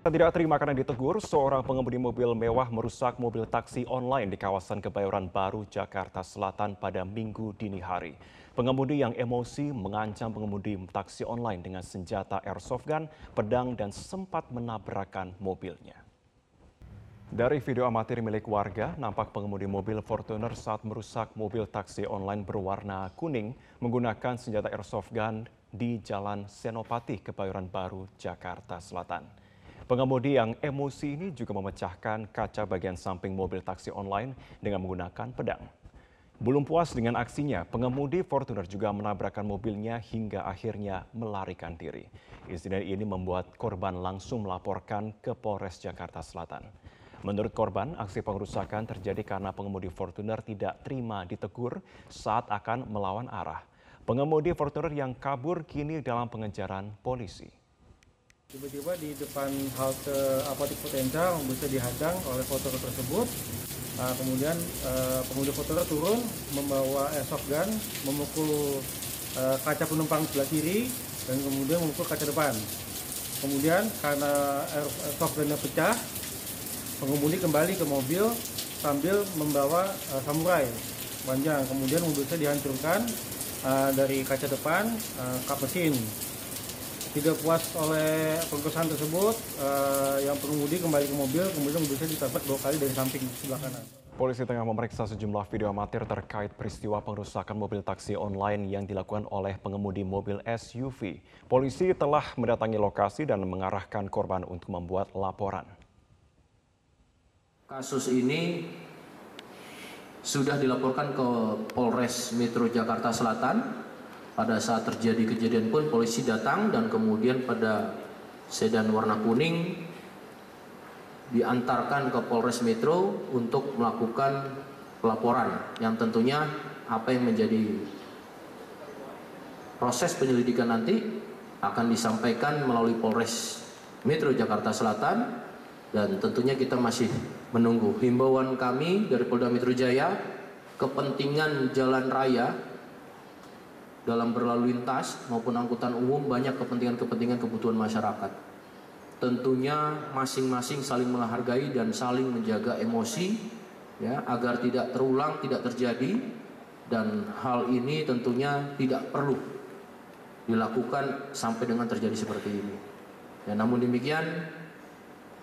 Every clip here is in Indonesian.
Tidak terima karena ditegur, seorang pengemudi mobil mewah merusak mobil taksi online di kawasan Kebayoran Baru, Jakarta Selatan pada minggu dini hari. Pengemudi yang emosi mengancam pengemudi taksi online dengan senjata airsoft gun, pedang, dan sempat menabrakkan mobilnya. Dari video amatir milik warga, nampak pengemudi mobil Fortuner saat merusak mobil taksi online berwarna kuning menggunakan senjata airsoft gun di Jalan Senopati, Kebayoran Baru, Jakarta Selatan. Pengemudi yang emosi ini juga memecahkan kaca bagian samping mobil taksi online dengan menggunakan pedang. Belum puas dengan aksinya, pengemudi Fortuner juga menabrakkan mobilnya hingga akhirnya melarikan diri. Insiden ini membuat korban langsung melaporkan ke Polres Jakarta Selatan. Menurut korban, aksi pengerusakan terjadi karena pengemudi Fortuner tidak terima ditegur saat akan melawan arah. Pengemudi Fortuner yang kabur kini dalam pengejaran polisi. Tiba-tiba di depan halte apotik potensial bisa dihadang oleh fotor tersebut. Uh, kemudian uh, pengemudi fotor turun membawa airsoft gun, memukul uh, kaca penumpang sebelah kiri dan kemudian memukul kaca depan. Kemudian karena airsoft gunnya pecah, pengemudi kembali ke mobil sambil membawa uh, samurai panjang. Kemudian mobilnya dihancurkan uh, dari kaca depan, uh, kap mesin tidak puas oleh pengkesan tersebut, uh, yang pengemudi kembali ke mobil, kemudian mobilnya ditabrak dua kali dari samping sebelah kanan. Polisi tengah memeriksa sejumlah video amatir terkait peristiwa pengerusakan mobil taksi online yang dilakukan oleh pengemudi mobil SUV. Polisi telah mendatangi lokasi dan mengarahkan korban untuk membuat laporan. Kasus ini sudah dilaporkan ke Polres Metro Jakarta Selatan pada saat terjadi kejadian pun polisi datang dan kemudian pada sedan warna kuning diantarkan ke Polres Metro untuk melakukan pelaporan yang tentunya apa yang menjadi proses penyelidikan nanti akan disampaikan melalui Polres Metro Jakarta Selatan. Dan tentunya kita masih menunggu himbauan kami dari Polda Metro Jaya kepentingan jalan raya dalam berlalu lintas maupun angkutan umum banyak kepentingan-kepentingan kebutuhan masyarakat. Tentunya masing-masing saling menghargai dan saling menjaga emosi ya agar tidak terulang, tidak terjadi dan hal ini tentunya tidak perlu dilakukan sampai dengan terjadi seperti ini. Ya, namun demikian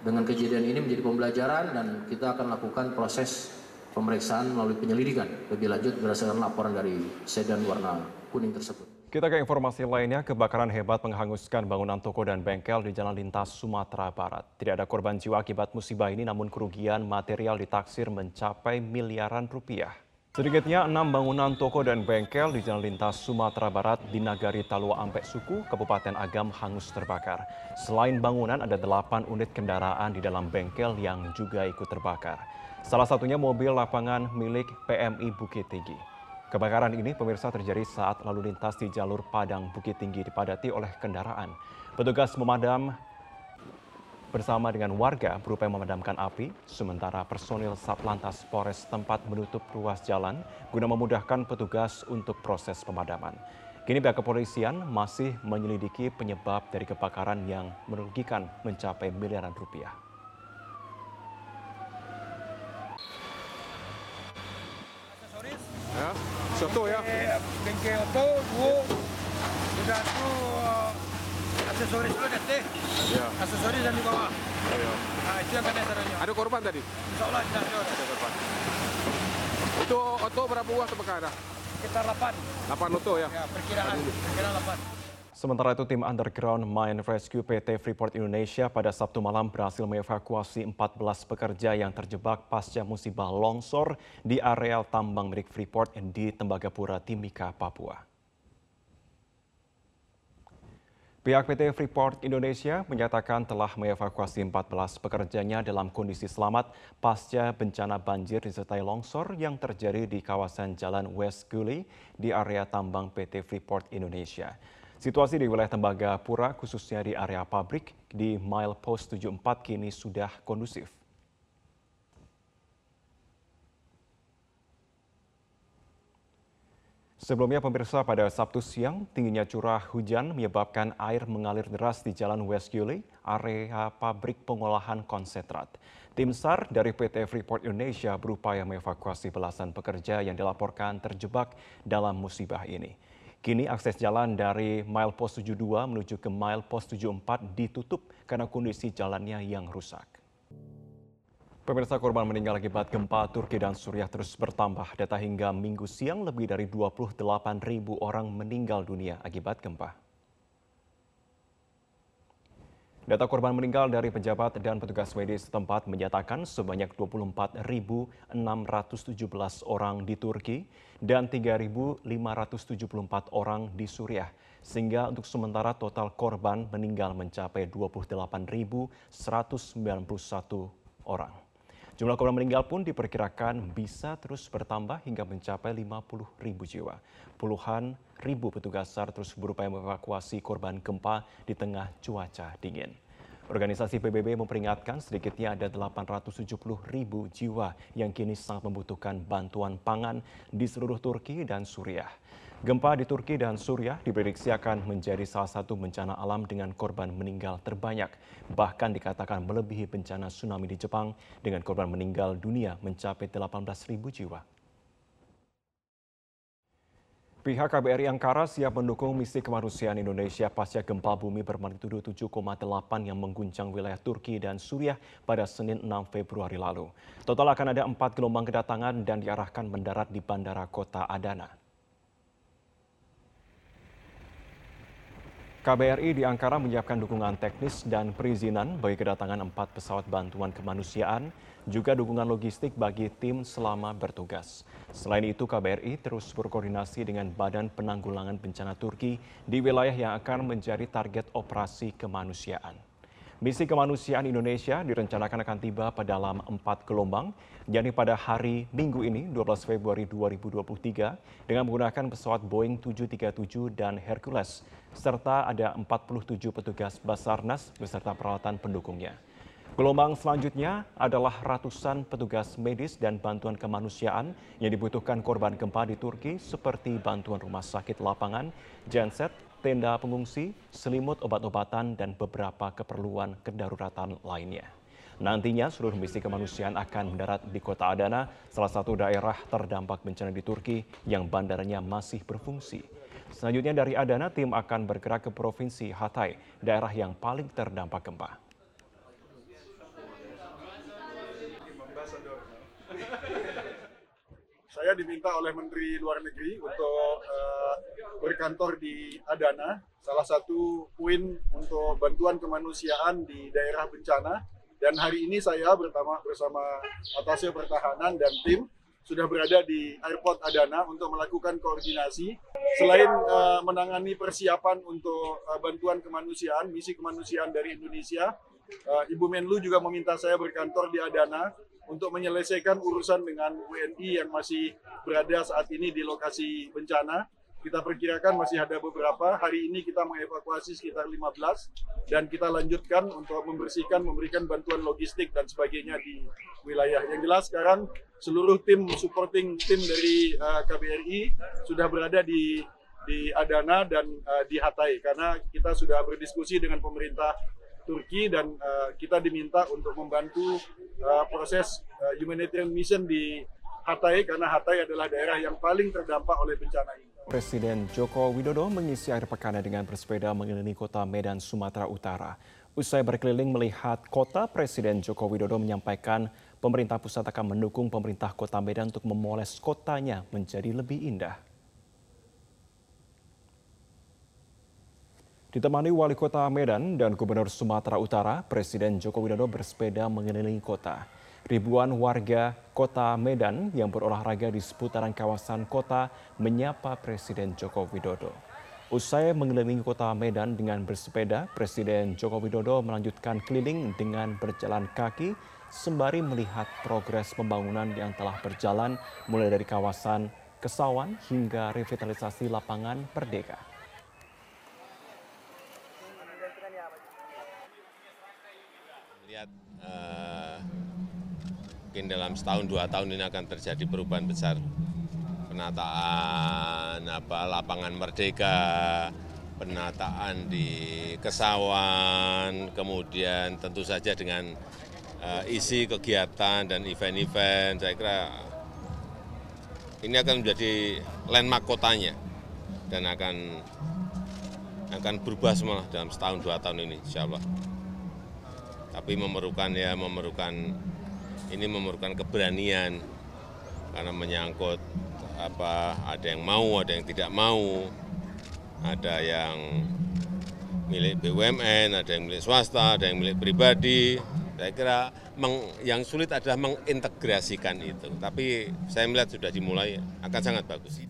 dengan kejadian ini menjadi pembelajaran dan kita akan lakukan proses pemeriksaan melalui penyelidikan lebih lanjut berdasarkan laporan dari sedan warna kuning tersebut. Kita ke informasi lainnya, kebakaran hebat menghanguskan bangunan toko dan bengkel di Jalan Lintas Sumatera Barat. Tidak ada korban jiwa akibat musibah ini, namun kerugian material ditaksir mencapai miliaran rupiah. Sedikitnya enam bangunan toko dan bengkel di Jalan Lintas Sumatera Barat di Nagari Talua Ampek Suku, Kabupaten Agam hangus terbakar. Selain bangunan, ada delapan unit kendaraan di dalam bengkel yang juga ikut terbakar. Salah satunya mobil lapangan milik PMI Bukit Tinggi. Kebakaran ini pemirsa terjadi saat lalu lintas di jalur Padang Bukit Tinggi dipadati oleh kendaraan. Petugas memadam bersama dengan warga berupaya memadamkan api, sementara personil Satlantas Polres tempat menutup ruas jalan guna memudahkan petugas untuk proses pemadaman. Kini pihak kepolisian masih menyelidiki penyebab dari kebakaran yang merugikan mencapai miliaran rupiah. Soto ya? Bengkel oto, bu. Sudah tu aksesoris dulu deh. Ya. Aksesoris dan di bawah. Ya. Nah, itu yang kena caranya. Ada korban tadi? Insya Allah tidak ada. Ada korban. Itu oto berapa buah terbakar? Sekitar 8. 8 oto ya? Ya, perkiraan. Perkiraan 8. Sementara itu tim underground Mine Rescue PT Freeport Indonesia pada Sabtu malam berhasil mengevakuasi 14 pekerja yang terjebak pasca musibah longsor di areal tambang milik Freeport di Tembagapura, Timika, Papua. Pihak PT Freeport Indonesia menyatakan telah mengevakuasi 14 pekerjanya dalam kondisi selamat pasca bencana banjir disertai longsor yang terjadi di kawasan Jalan West Guli di area tambang PT Freeport Indonesia. Situasi di wilayah Tembagapura, khususnya di area pabrik di Mile Post 74 kini sudah kondusif. Sebelumnya pemirsa pada Sabtu siang, tingginya curah hujan menyebabkan air mengalir deras di Jalan West Gule, area pabrik pengolahan konsentrat. Tim SAR dari PT Freeport Indonesia berupaya mengevakuasi belasan pekerja yang dilaporkan terjebak dalam musibah ini. Kini akses jalan dari mile pos 72 menuju ke mile pos 74 ditutup karena kondisi jalannya yang rusak. Pemirsa korban meninggal akibat gempa Turki dan Suriah terus bertambah. Data hingga minggu siang lebih dari 28 ribu orang meninggal dunia akibat gempa. Data korban meninggal dari pejabat dan petugas medis setempat menyatakan sebanyak 24.617 orang di Turki dan 3.574 orang di Suriah. Sehingga untuk sementara total korban meninggal mencapai 28.191 orang. Jumlah korban meninggal pun diperkirakan bisa terus bertambah hingga mencapai 50 ribu jiwa. Puluhan ribu petugas SAR terus berupaya mengevakuasi korban gempa di tengah cuaca dingin. Organisasi PBB memperingatkan sedikitnya ada 870 ribu jiwa yang kini sangat membutuhkan bantuan pangan di seluruh Turki dan Suriah. Gempa di Turki dan Suriah diprediksi akan menjadi salah satu bencana alam dengan korban meninggal terbanyak. Bahkan dikatakan melebihi bencana tsunami di Jepang dengan korban meninggal dunia mencapai 18.000 jiwa. Pihak KBRI Ankara siap mendukung misi kemanusiaan Indonesia pasca gempa bumi bermagnitudo 7,8 yang mengguncang wilayah Turki dan Suriah pada Senin 6 Februari lalu. Total akan ada empat gelombang kedatangan dan diarahkan mendarat di Bandara Kota Adana. KBRI di Ankara menyiapkan dukungan teknis dan perizinan bagi kedatangan empat pesawat bantuan kemanusiaan, juga dukungan logistik bagi tim selama bertugas. Selain itu, KBRI terus berkoordinasi dengan Badan Penanggulangan Bencana Turki di wilayah yang akan menjadi target operasi kemanusiaan. Misi kemanusiaan Indonesia direncanakan akan tiba pada dalam empat gelombang, yakni pada hari Minggu ini 12 Februari 2023 dengan menggunakan pesawat Boeing 737 dan Hercules, serta ada 47 petugas Basarnas beserta peralatan pendukungnya. Gelombang selanjutnya adalah ratusan petugas medis dan bantuan kemanusiaan yang dibutuhkan korban gempa di Turki seperti bantuan rumah sakit lapangan, genset, tenda pengungsi, selimut obat-obatan, dan beberapa keperluan kedaruratan lainnya. Nantinya seluruh misi kemanusiaan akan mendarat di kota Adana, salah satu daerah terdampak bencana di Turki yang bandaranya masih berfungsi. Selanjutnya dari Adana, tim akan bergerak ke Provinsi Hatay, daerah yang paling terdampak gempa. Saya diminta oleh Menteri Luar Negeri untuk uh, berkantor di Adana, salah satu poin untuk bantuan kemanusiaan di daerah bencana. Dan hari ini saya bersama bersama Atasnya Pertahanan dan tim sudah berada di airport Adana untuk melakukan koordinasi. Selain uh, menangani persiapan untuk uh, bantuan kemanusiaan, misi kemanusiaan dari Indonesia, uh, Ibu Menlu juga meminta saya berkantor di Adana untuk menyelesaikan urusan dengan WNI yang masih berada saat ini di lokasi bencana. Kita perkirakan masih ada beberapa. Hari ini kita mengevakuasi sekitar 15 dan kita lanjutkan untuk membersihkan, memberikan bantuan logistik dan sebagainya di wilayah. Yang jelas sekarang seluruh tim supporting tim dari uh, eh, KBRI sudah berada di di Adana dan uh, di Hatay karena kita sudah berdiskusi dengan pemerintah Turki dan uh, kita diminta untuk membantu uh, proses uh, humanitarian mission di Hatay karena Hatay adalah daerah yang paling terdampak oleh bencana ini. Presiden Joko Widodo mengisi akhir pekannya dengan bersepeda mengelilingi kota Medan, Sumatera Utara. Usai berkeliling melihat kota, Presiden Joko Widodo menyampaikan pemerintah pusat akan mendukung pemerintah kota Medan untuk memoles kotanya menjadi lebih indah. Ditemani Wali Kota Medan dan Gubernur Sumatera Utara, Presiden Joko Widodo bersepeda mengelilingi kota. Ribuan warga kota Medan yang berolahraga di seputaran kawasan kota menyapa Presiden Joko Widodo. Usai mengelilingi kota Medan dengan bersepeda, Presiden Joko Widodo melanjutkan keliling dengan berjalan kaki sembari melihat progres pembangunan yang telah berjalan mulai dari kawasan Kesawan hingga revitalisasi lapangan Perdeka. lihat uh, mungkin dalam setahun dua tahun ini akan terjadi perubahan besar penataan apa lapangan merdeka, penataan di Kesawan, kemudian tentu saja dengan eh, isi kegiatan dan event-event, saya kira ini akan menjadi landmark kotanya dan akan akan berubah semua dalam setahun dua tahun ini, insya Allah. Tapi memerlukan ya memerlukan ini memerlukan keberanian karena menyangkut apa ada yang mau, ada yang tidak mau, ada yang milik BUMN, ada yang milik swasta, ada yang milik pribadi. Saya kira meng- yang sulit adalah mengintegrasikan itu. Tapi saya melihat sudah dimulai akan sangat bagus.